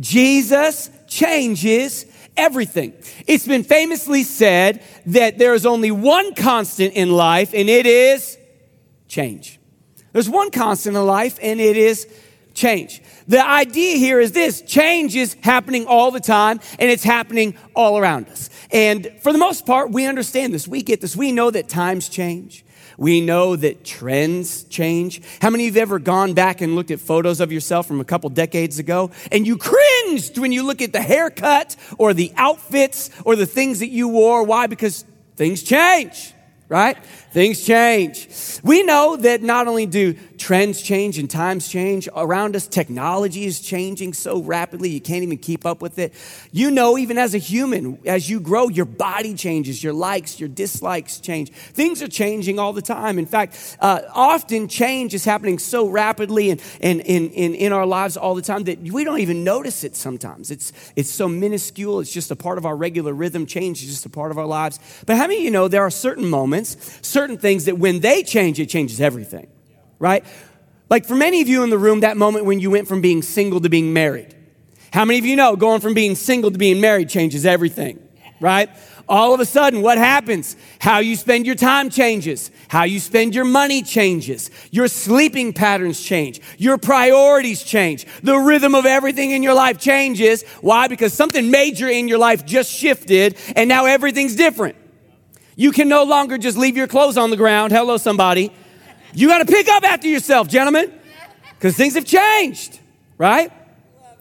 Jesus changes everything. It's been famously said that there is only one constant in life, and it is change. There's one constant in life, and it is change. The idea here is this change is happening all the time, and it's happening all around us. And for the most part, we understand this. We get this. We know that times change. We know that trends change. How many of you have ever gone back and looked at photos of yourself from a couple decades ago and you cringed when you look at the haircut or the outfits or the things that you wore? Why? Because things change, right? Things change. We know that not only do trends change and times change around us, technology is changing so rapidly you can't even keep up with it. You know, even as a human, as you grow, your body changes, your likes, your dislikes change. Things are changing all the time. In fact, uh, often change is happening so rapidly and, and, and, and in our lives all the time that we don't even notice it sometimes. It's, it's so minuscule, it's just a part of our regular rhythm. Change is just a part of our lives. But how many of you know there are certain moments, certain certain things that when they change, it changes everything, right? Like for many of you in the room, that moment when you went from being single to being married. How many of you know going from being single to being married changes everything, right? All of a sudden, what happens? How you spend your time changes. How you spend your money changes. Your sleeping patterns change. Your priorities change. The rhythm of everything in your life changes. Why? Because something major in your life just shifted and now everything's different. You can no longer just leave your clothes on the ground. Hello, somebody. You got to pick up after yourself, gentlemen, because things have changed, right?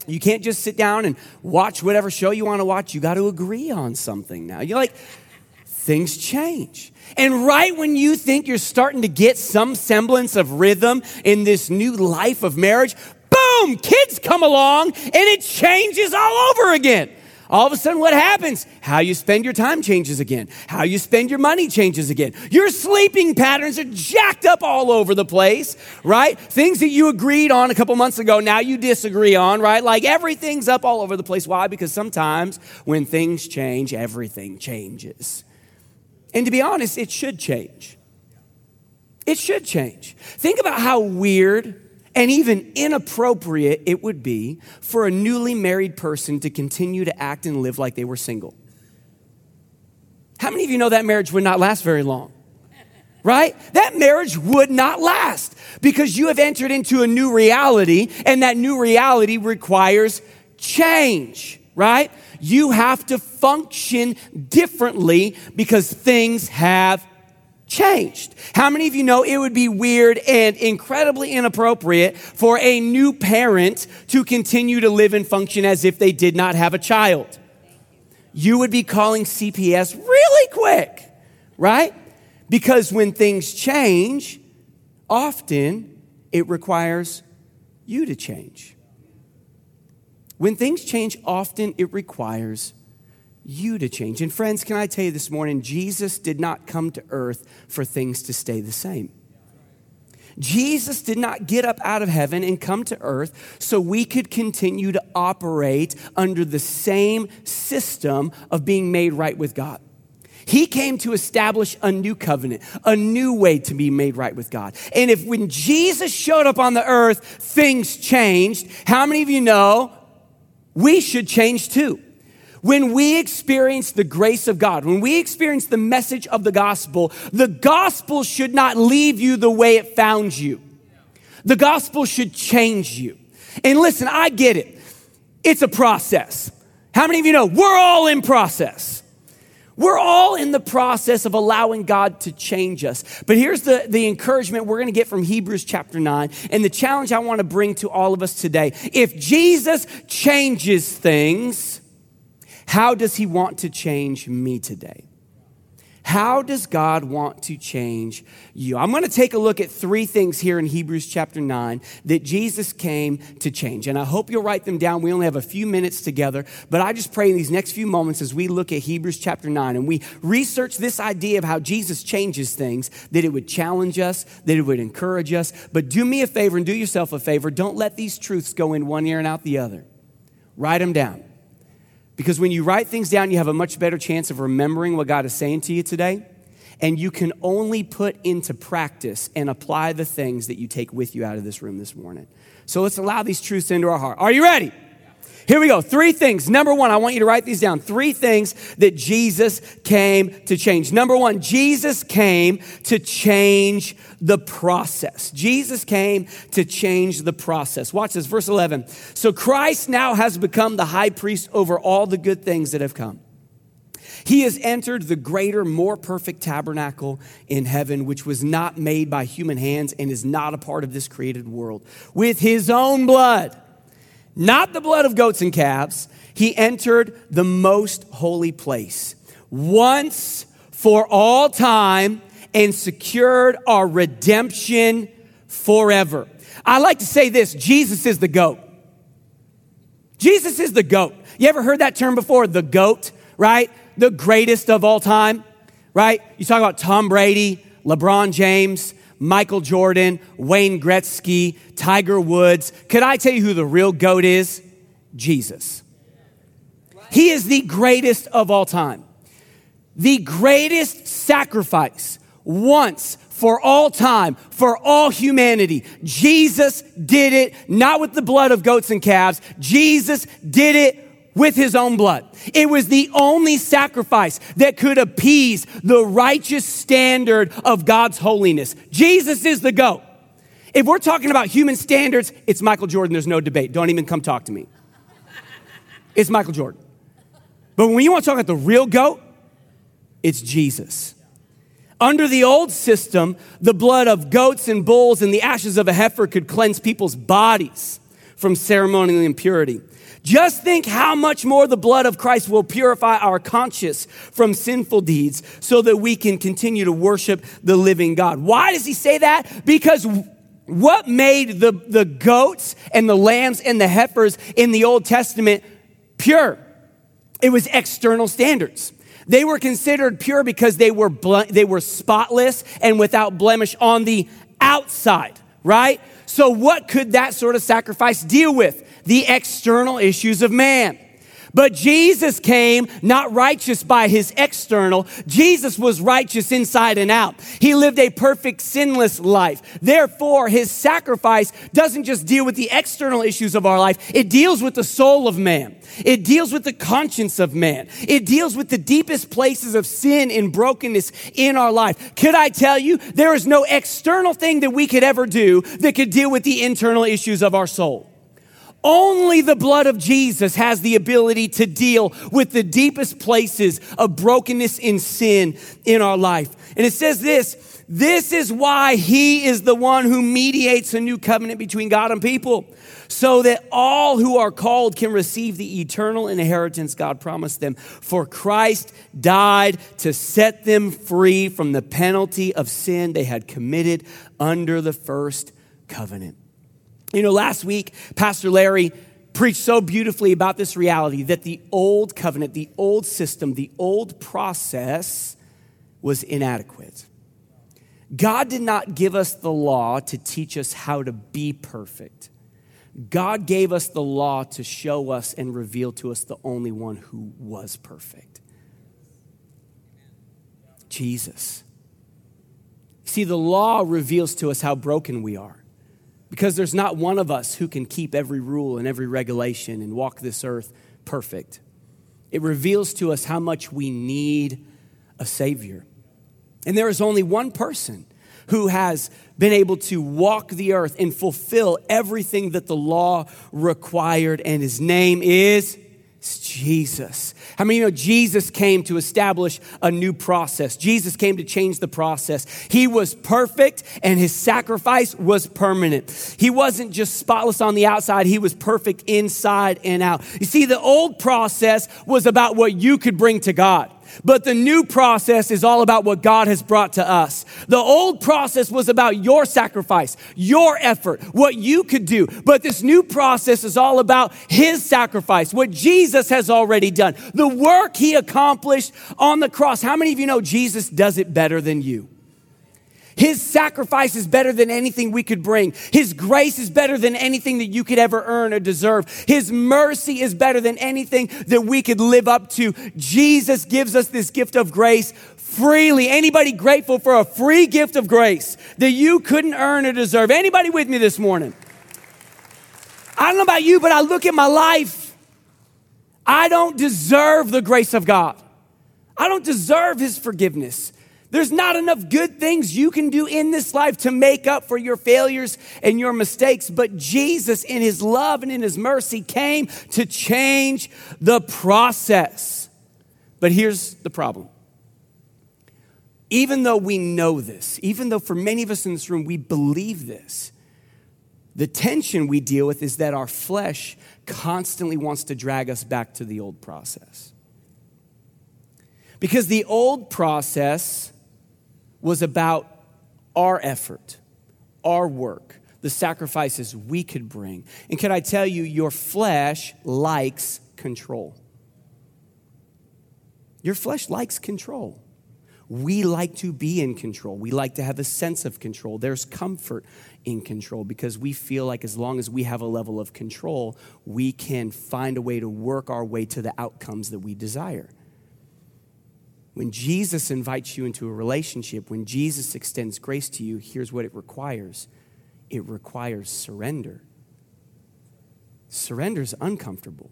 You can't just sit down and watch whatever show you want to watch. You got to agree on something now. You're like, things change. And right when you think you're starting to get some semblance of rhythm in this new life of marriage, boom, kids come along and it changes all over again all of a sudden what happens? How you spend your time changes again. How you spend your money changes again. Your sleeping patterns are jacked up all over the place, right? Things that you agreed on a couple months ago, now you disagree on, right? Like everything's up all over the place. Why? Because sometimes when things change, everything changes. And to be honest, it should change. It should change. Think about how weird and even inappropriate it would be for a newly married person to continue to act and live like they were single. How many of you know that marriage would not last very long? Right? That marriage would not last because you have entered into a new reality, and that new reality requires change, right? You have to function differently because things have changed. How many of you know it would be weird and incredibly inappropriate for a new parent to continue to live and function as if they did not have a child? You would be calling CPS really quick, right? Because when things change, often it requires you to change. When things change, often it requires you to change. And friends, can I tell you this morning, Jesus did not come to earth for things to stay the same. Jesus did not get up out of heaven and come to earth so we could continue to operate under the same system of being made right with God. He came to establish a new covenant, a new way to be made right with God. And if when Jesus showed up on the earth, things changed, how many of you know we should change too? When we experience the grace of God, when we experience the message of the gospel, the gospel should not leave you the way it found you. The gospel should change you. And listen, I get it. It's a process. How many of you know we're all in process? We're all in the process of allowing God to change us. But here's the, the encouragement we're going to get from Hebrews chapter 9 and the challenge I want to bring to all of us today. If Jesus changes things, how does He want to change me today? How does God want to change you? I'm going to take a look at three things here in Hebrews chapter 9 that Jesus came to change. And I hope you'll write them down. We only have a few minutes together, but I just pray in these next few moments as we look at Hebrews chapter 9 and we research this idea of how Jesus changes things, that it would challenge us, that it would encourage us. But do me a favor and do yourself a favor. Don't let these truths go in one ear and out the other. Write them down. Because when you write things down, you have a much better chance of remembering what God is saying to you today. And you can only put into practice and apply the things that you take with you out of this room this morning. So let's allow these truths into our heart. Are you ready? Here we go. Three things. Number one, I want you to write these down. Three things that Jesus came to change. Number one, Jesus came to change the process. Jesus came to change the process. Watch this, verse 11. So Christ now has become the high priest over all the good things that have come. He has entered the greater, more perfect tabernacle in heaven, which was not made by human hands and is not a part of this created world. With his own blood, not the blood of goats and calves, he entered the most holy place once for all time and secured our redemption forever. I like to say this Jesus is the goat. Jesus is the goat. You ever heard that term before? The goat, right? The greatest of all time, right? You talk about Tom Brady, LeBron James, Michael Jordan, Wayne Gretzky, Tiger Woods. Could I tell you who the real GOAT is? Jesus. He is the greatest of all time. The greatest sacrifice once for all time, for all humanity. Jesus did it, not with the blood of goats and calves. Jesus did it with his own blood. It was the only sacrifice that could appease the righteous standard of God's holiness. Jesus is the GOAT. If we're talking about human standards, it's Michael Jordan. There's no debate. Don't even come talk to me. It's Michael Jordan. But when you want to talk about the real GOAT, it's Jesus. Under the old system, the blood of goats and bulls and the ashes of a heifer could cleanse people's bodies from ceremonial impurity. Just think how much more the blood of Christ will purify our conscience from sinful deeds so that we can continue to worship the living God. Why does he say that? Because what made the, the goats and the lambs and the heifers in the Old Testament pure? It was external standards. They were considered pure because they were, bl- they were spotless and without blemish on the outside, right? So, what could that sort of sacrifice deal with? The external issues of man. But Jesus came not righteous by his external. Jesus was righteous inside and out. He lived a perfect, sinless life. Therefore, his sacrifice doesn't just deal with the external issues of our life, it deals with the soul of man. It deals with the conscience of man. It deals with the deepest places of sin and brokenness in our life. Could I tell you, there is no external thing that we could ever do that could deal with the internal issues of our soul. Only the blood of Jesus has the ability to deal with the deepest places of brokenness and sin in our life. And it says this, this is why he is the one who mediates a new covenant between God and people, so that all who are called can receive the eternal inheritance God promised them. For Christ died to set them free from the penalty of sin they had committed under the first covenant. You know, last week, Pastor Larry preached so beautifully about this reality that the old covenant, the old system, the old process was inadequate. God did not give us the law to teach us how to be perfect. God gave us the law to show us and reveal to us the only one who was perfect Jesus. See, the law reveals to us how broken we are. Because there's not one of us who can keep every rule and every regulation and walk this earth perfect. It reveals to us how much we need a Savior. And there is only one person who has been able to walk the earth and fulfill everything that the law required, and his name is it's Jesus. How many you know Jesus came to establish a new process? Jesus came to change the process. He was perfect and his sacrifice was permanent. He wasn't just spotless on the outside, he was perfect inside and out. You see, the old process was about what you could bring to God. But the new process is all about what God has brought to us. The old process was about your sacrifice, your effort, what you could do. But this new process is all about His sacrifice, what Jesus has already done, the work He accomplished on the cross. How many of you know Jesus does it better than you? His sacrifice is better than anything we could bring. His grace is better than anything that you could ever earn or deserve. His mercy is better than anything that we could live up to. Jesus gives us this gift of grace freely. Anybody grateful for a free gift of grace that you couldn't earn or deserve? Anybody with me this morning? I don't know about you, but I look at my life I don't deserve the grace of God. I don't deserve his forgiveness. There's not enough good things you can do in this life to make up for your failures and your mistakes. But Jesus, in his love and in his mercy, came to change the process. But here's the problem. Even though we know this, even though for many of us in this room we believe this, the tension we deal with is that our flesh constantly wants to drag us back to the old process. Because the old process was about our effort, our work, the sacrifices we could bring. And can I tell you, your flesh likes control. Your flesh likes control. We like to be in control. We like to have a sense of control. There's comfort in control because we feel like as long as we have a level of control, we can find a way to work our way to the outcomes that we desire. When Jesus invites you into a relationship, when Jesus extends grace to you, here's what it requires it requires surrender. Surrender is uncomfortable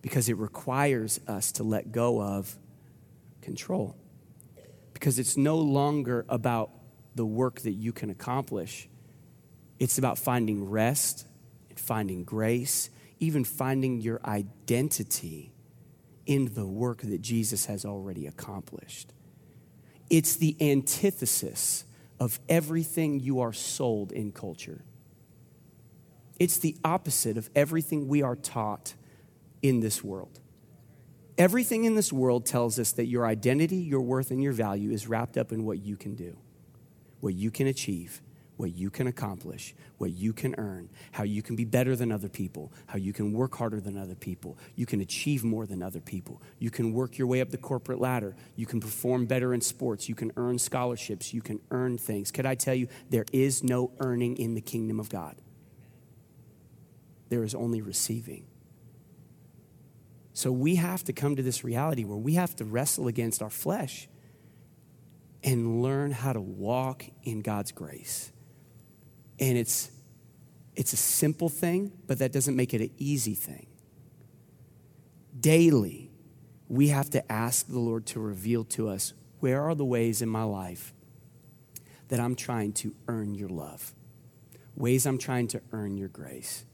because it requires us to let go of control. Because it's no longer about the work that you can accomplish, it's about finding rest and finding grace, even finding your identity in the work that Jesus has already accomplished. It's the antithesis of everything you are sold in culture. It's the opposite of everything we are taught in this world. Everything in this world tells us that your identity, your worth, and your value is wrapped up in what you can do, what you can achieve, what you can accomplish, what you can earn, how you can be better than other people, how you can work harder than other people, you can achieve more than other people, you can work your way up the corporate ladder, you can perform better in sports, you can earn scholarships, you can earn things. Could I tell you, there is no earning in the kingdom of God, there is only receiving. So we have to come to this reality where we have to wrestle against our flesh and learn how to walk in God's grace. And it's, it's a simple thing, but that doesn't make it an easy thing. Daily, we have to ask the Lord to reveal to us where are the ways in my life that I'm trying to earn your love, ways I'm trying to earn your grace,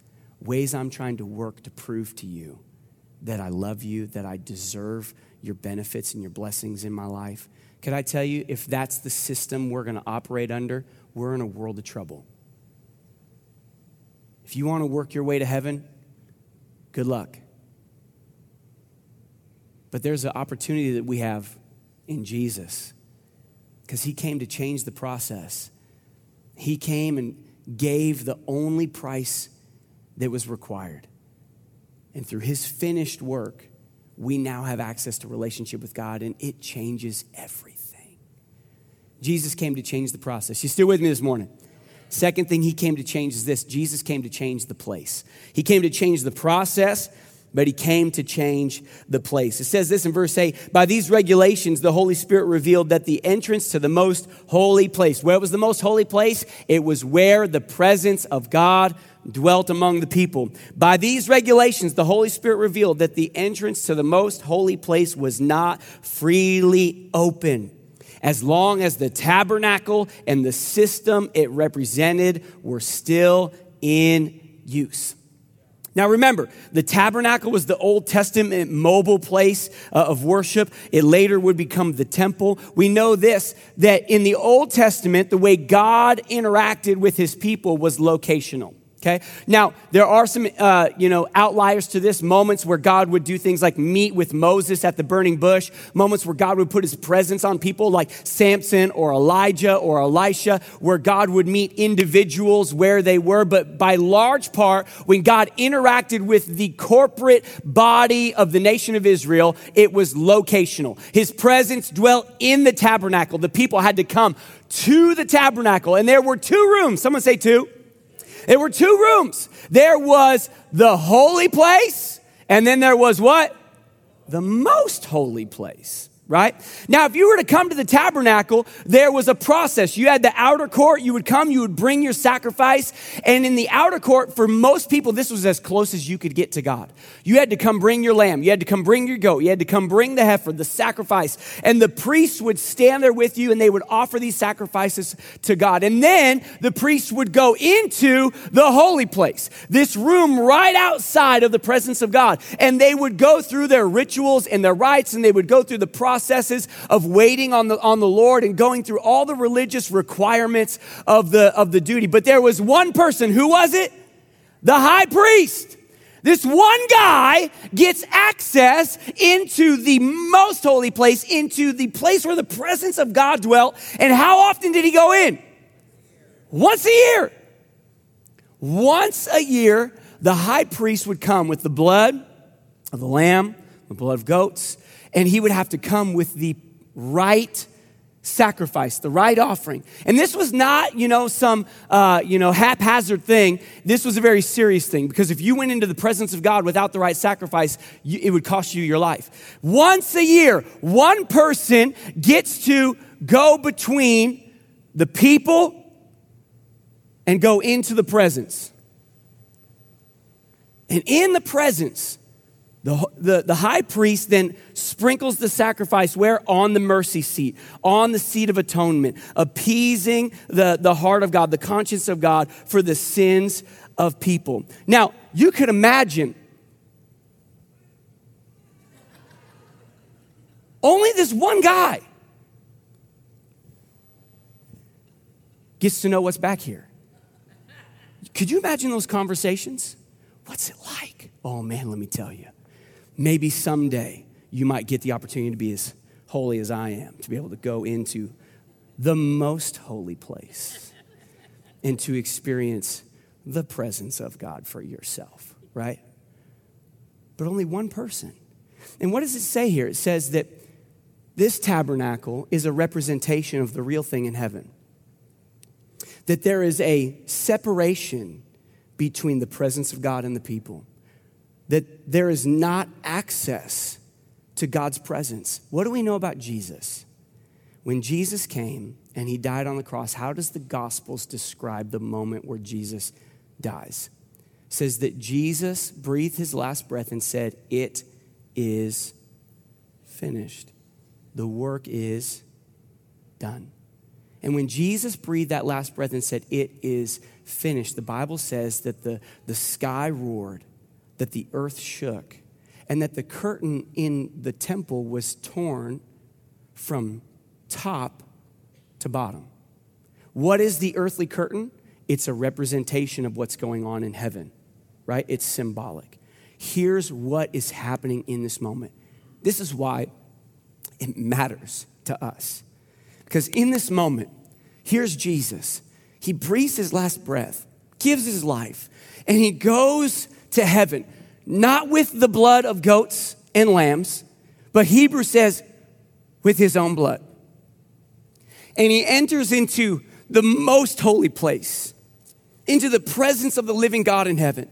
ways I'm trying to work to prove to you that I love you, that I deserve your benefits and your blessings in my life. Could I tell you, if that's the system we're going to operate under, we're in a world of trouble. If you want to work your way to heaven, good luck. But there's an opportunity that we have in Jesus because he came to change the process. He came and gave the only price that was required. And through his finished work, we now have access to relationship with God, and it changes everything. Jesus came to change the process. You still with me this morning? Second thing he came to change is this Jesus came to change the place. He came to change the process, but he came to change the place. It says this in verse 8 By these regulations, the Holy Spirit revealed that the entrance to the most holy place, where was the most holy place? It was where the presence of God dwelt among the people. By these regulations, the Holy Spirit revealed that the entrance to the most holy place was not freely open as long as the tabernacle and the system it represented were still in use. Now remember, the tabernacle was the Old Testament mobile place uh, of worship. It later would become the temple. We know this, that in the Old Testament, the way God interacted with his people was locational. Okay. Now there are some, uh, you know, outliers to this. Moments where God would do things like meet with Moses at the burning bush. Moments where God would put His presence on people like Samson or Elijah or Elisha, where God would meet individuals where they were. But by large part, when God interacted with the corporate body of the nation of Israel, it was locational. His presence dwelt in the tabernacle. The people had to come to the tabernacle, and there were two rooms. Someone say two. There were two rooms. There was the holy place, and then there was what? The most holy place right? Now, if you were to come to the tabernacle, there was a process. You had the outer court, you would come, you would bring your sacrifice, and in the outer court, for most people, this was as close as you could get to God. You had to come bring your lamb, you had to come bring your goat, you had to come bring the heifer, the sacrifice, and the priest would stand there with you and they would offer these sacrifices to God. And then the priest would go into the holy place, this room right outside of the presence of God, and they would go through their rituals and their rites and they would go through the process processes of waiting on the, on the Lord and going through all the religious requirements of the, of the duty. But there was one person, who was it? The high priest. This one guy gets access into the most holy place, into the place where the presence of God dwelt. And how often did he go in? Once a year. Once a year, the high priest would come with the blood of the lamb, the blood of goats, and he would have to come with the right sacrifice, the right offering. And this was not, you know, some, uh, you know, haphazard thing. This was a very serious thing because if you went into the presence of God without the right sacrifice, you, it would cost you your life. Once a year, one person gets to go between the people and go into the presence. And in the presence, the, the, the, high priest then sprinkles the sacrifice where? On the mercy seat, on the seat of atonement, appeasing the, the heart of God, the conscience of God for the sins of people. Now, you could imagine only this one guy gets to know what's back here. Could you imagine those conversations? What's it like? Oh man, let me tell you maybe someday you might get the opportunity to be as holy as I am, to be able to go into the most holy place and to experience the presence of God for yourself, right? But only one person. And what does it say here? It says that this tabernacle is a representation of the real thing in heaven. That there is a separation between the presence of God and the people that there is not access to God's presence. What do we know about Jesus? When Jesus came and he died on the cross, how does the Gospels describe the moment where Jesus dies? It says that Jesus breathed his last breath and said, It is finished. The work is done. And when Jesus breathed that last breath and said, It is finished, the Bible says that the, the sky roared that the earth shook and that the curtain in the temple was torn from top to bottom. What is the earthly curtain? It's a representation of what's going on in heaven, right? It's symbolic. Here's what is happening in this moment. This is why it matters to us. Because in this moment, here's Jesus. He breathes his last breath, gives his life, and he goes to heaven, not with the blood of goats and lambs, but Hebrew says with his own blood. And he enters into the most holy place, into the presence of the living God in heaven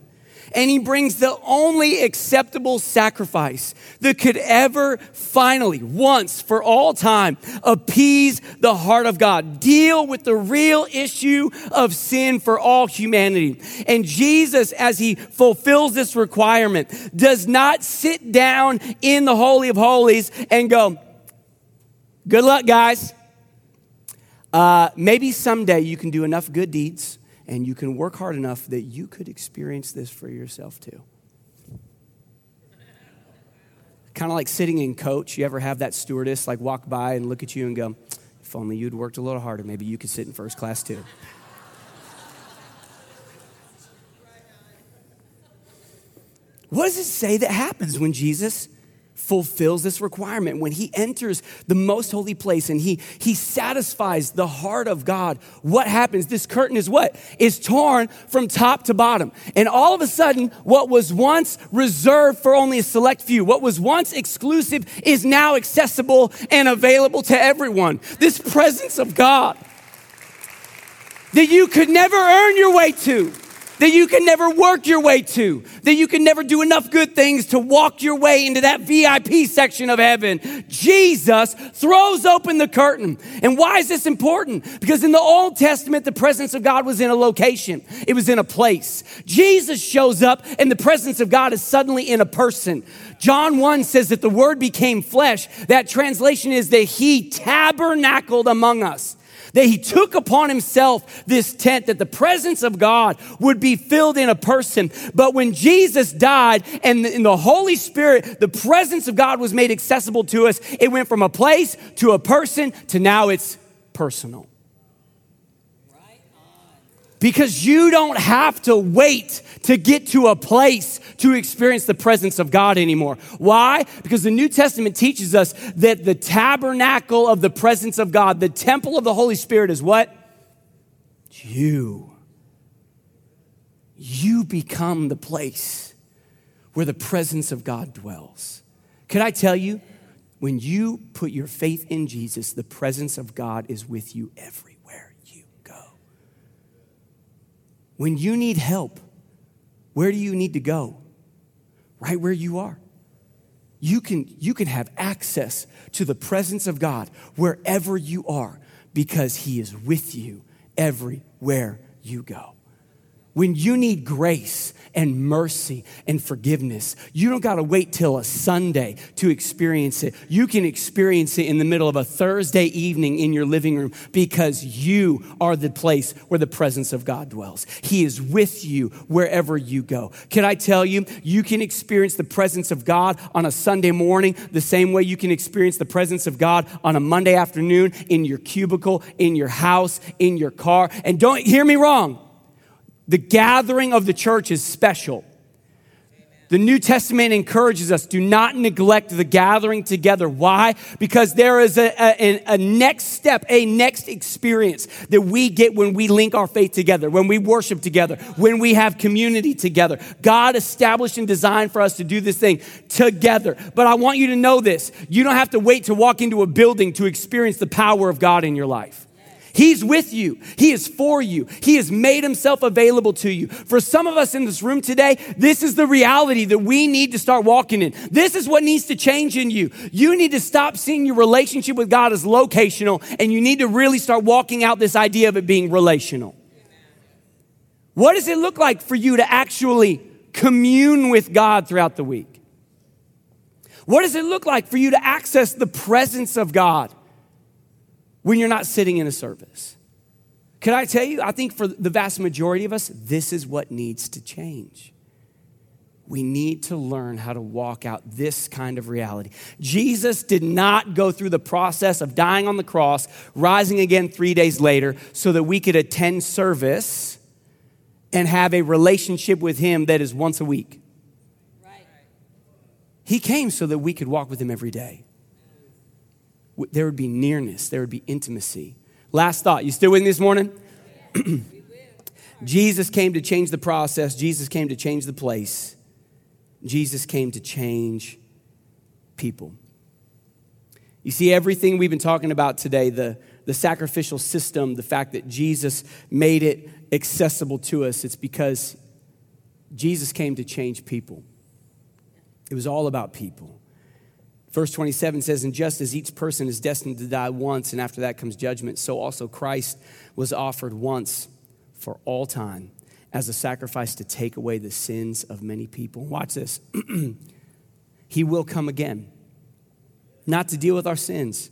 and he brings the only acceptable sacrifice that could ever finally, once for all time, appease the heart of God, deal with the real issue of sin for all humanity. And Jesus, as he fulfills this requirement, does not sit down in the Holy of Holies and go, Good luck, guys. Uh, maybe someday you can do enough good deeds and you can work hard enough that you could experience this for yourself too. kind of like sitting in coach. You ever have that stewardess like walk by and look at you and go, if only you'd worked a little harder, maybe you could sit in first class too. what does it say that happens when Jesus fulfills this requirement. When he enters the most holy place and he, he satisfies the heart of God, what happens? This curtain is what? Is torn from top to bottom. And all of a sudden, what was once reserved for only a select few, what was once exclusive, is now accessible and available to everyone. This presence of God that you could never earn your way to that you can never work your way to, that you can never do enough good things to walk your way into that VIP section of heaven. Jesus throws open the curtain. And why is this important? Because in the Old Testament, the presence of God was in a location, it was in a place. Jesus shows up, and the presence of God is suddenly in a person. John 1 says that the word became flesh. That translation is that he tabernacled among us that he took upon himself this tent that the presence of God would be filled in a person. But when Jesus died and in the Holy Spirit, the presence of God was made accessible to us, it went from a place to a person to now it's personal. Because you don't have to wait to get to a place to experience the presence of God anymore. Why? Because the New Testament teaches us that the tabernacle of the presence of God, the temple of the Holy Spirit is what? It's You. You become the place where the presence of God dwells. Can I tell you, when you put your faith in Jesus, the presence of God is with you every When you need help, where do you need to go? Right where you are. You can, you can have access to the presence of God wherever you are because He is with you everywhere you go. When you need grace and mercy and forgiveness, you don't got to wait till a Sunday to experience it. You can experience it in the middle of a Thursday evening in your living room because you are the place where the presence of God dwells. He is with you wherever you go. Can I tell you, you can experience the presence of God on a Sunday morning the same way you can experience the presence of God on a Monday afternoon in your cubicle, in your house, in your car. And don't hear me wrong. The gathering of the church is special. The New Testament encourages us do not neglect the gathering together. Why? Because there is a, a, a, next step, a next experience that we get when we link our faith together, when we worship together, when we have community together. God established and designed for us to do this thing together. But I want you to know this you don't have to wait to walk into a building to experience the power of God in your life. He's with you. He is for you. He has made himself available to you. For some of us in this room today, this is the reality that we need to start walking in. This is what needs to change in you. You need to stop seeing your relationship with God as locational and you need to really start walking out this idea of it being relational. What does it look like for you to actually commune with God throughout the week? What does it look like for you to access the presence of God? When you're not sitting in a service. Can I tell you, I think for the vast majority of us, this is what needs to change. We need to learn how to walk out this kind of reality. Jesus did not go through the process of dying on the cross, rising again three days later, so that we could attend service and have a relationship with Him that is once a week. Right. He came so that we could walk with Him every day there would be nearness, there would be intimacy. Last thought, you still with me this morning? Jesus came to change the process, Jesus came to change the place, Jesus came to change people. You see, everything we've been talking about today, the, the sacrificial system, the fact that Jesus made it accessible to us, it's because Jesus came to change people. It was all about people. Verse 27 says, And just as each person is destined to die once, and after that comes judgment, so also Christ was offered once for all time as a sacrifice to take away the sins of many people. Watch this. he will come again, not to deal with our sins,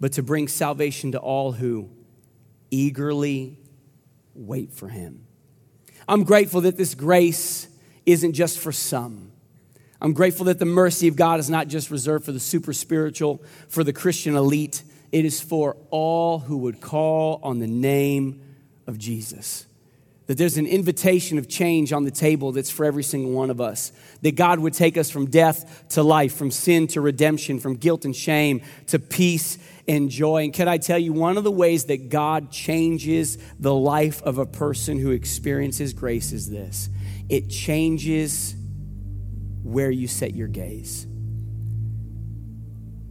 but to bring salvation to all who eagerly wait for him. I'm grateful that this grace isn't just for some. I'm grateful that the mercy of God is not just reserved for the super spiritual, for the Christian elite. It is for all who would call on the name of Jesus. That there's an invitation of change on the table that's for every single one of us. That God would take us from death to life, from sin to redemption, from guilt and shame to peace and joy. And can I tell you, one of the ways that God changes the life of a person who experiences grace is this it changes where you set your gaze.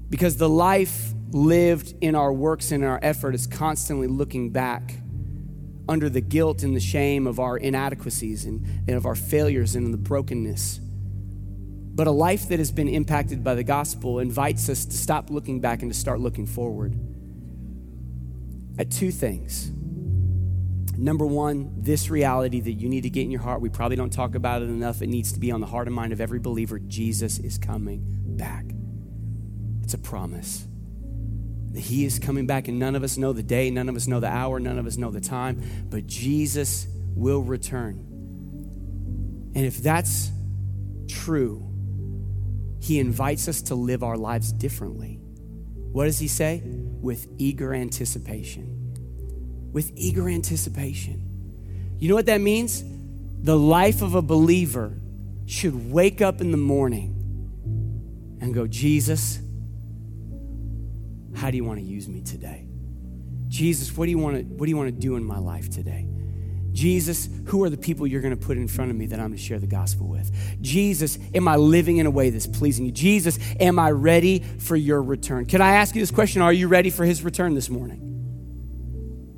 Because the life lived in our works and our effort is constantly looking back under the guilt and the shame of our inadequacies and, and of our failures and the brokenness. But a life that has been impacted by the gospel invites us to stop looking back and to start looking forward at two things. Number one, this reality that you need to get in your heart. We probably don't talk about it enough. It needs to be on the heart and mind of every believer. Jesus is coming back. It's a promise that He is coming back, and none of us know the day, none of us know the hour, none of us know the time, but Jesus will return. And if that's true, He invites us to live our lives differently. What does He say? With eager anticipation. With eager anticipation. You know what that means? The life of a believer should wake up in the morning and go, Jesus, how do you want to use me today? Jesus, what do you want to what do you want to do in my life today? Jesus, who are the people you're going to put in front of me that I'm going to share the gospel with? Jesus, am I living in a way that's pleasing you? Jesus, am I ready for your return? Can I ask you this question? Are you ready for his return this morning?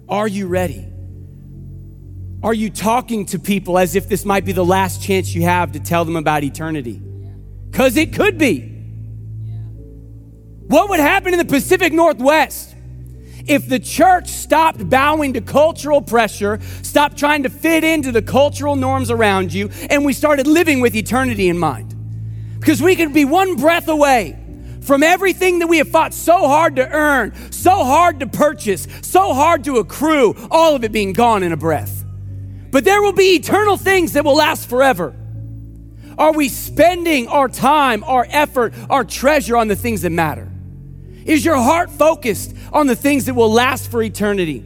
Are you ready? Are you talking to people as if this might be the last chance you have to tell them about eternity? Because it could be. What would happen in the Pacific Northwest if the church stopped bowing to cultural pressure, stopped trying to fit into the cultural norms around you, and we started living with eternity in mind? Because we could be one breath away from everything that we have fought so hard to earn, so hard to purchase, so hard to accrue, all of it being gone in a breath. But there will be eternal things that will last forever. Are we spending our time, our effort, our treasure on the things that matter? Is your heart focused on the things that will last for eternity?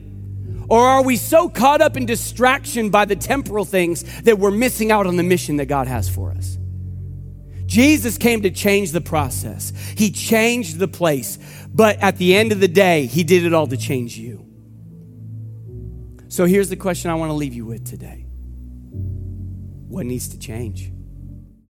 Or are we so caught up in distraction by the temporal things that we're missing out on the mission that God has for us? Jesus came to change the process. He changed the place. But at the end of the day, He did it all to change you. So here's the question I want to leave you with today What needs to change?